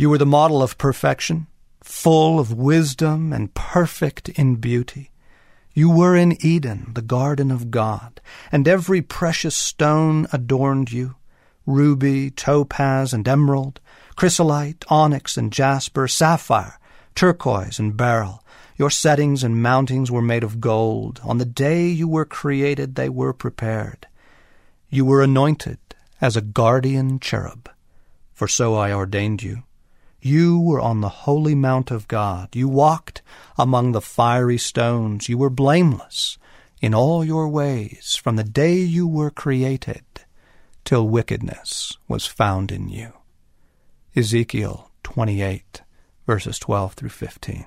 You were the model of perfection, full of wisdom and perfect in beauty. You were in Eden, the garden of God, and every precious stone adorned you ruby, topaz, and emerald, chrysolite, onyx, and jasper, sapphire, turquoise, and beryl. Your settings and mountings were made of gold. On the day you were created, they were prepared. You were anointed as a guardian cherub, for so I ordained you. You were on the holy mount of God. You walked among the fiery stones. You were blameless in all your ways from the day you were created till wickedness was found in you. Ezekiel 28, verses 12 through 15.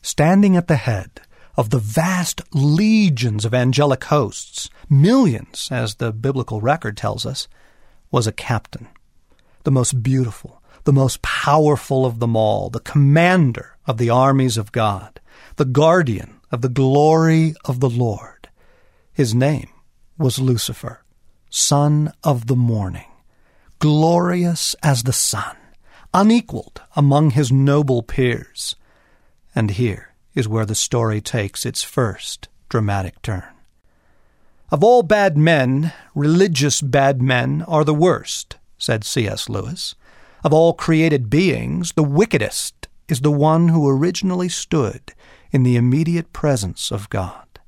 Standing at the head of the vast legions of angelic hosts, millions, as the biblical record tells us, was a captain, the most beautiful, the most powerful of them all, the commander of the armies of God, the guardian of the glory of the Lord. His name was Lucifer, son of the morning, glorious as the sun, unequaled among his noble peers. And here is where the story takes its first dramatic turn. Of all bad men, religious bad men are the worst, said C.S. Lewis. Of all created beings, the wickedest is the one who originally stood in the immediate presence of God.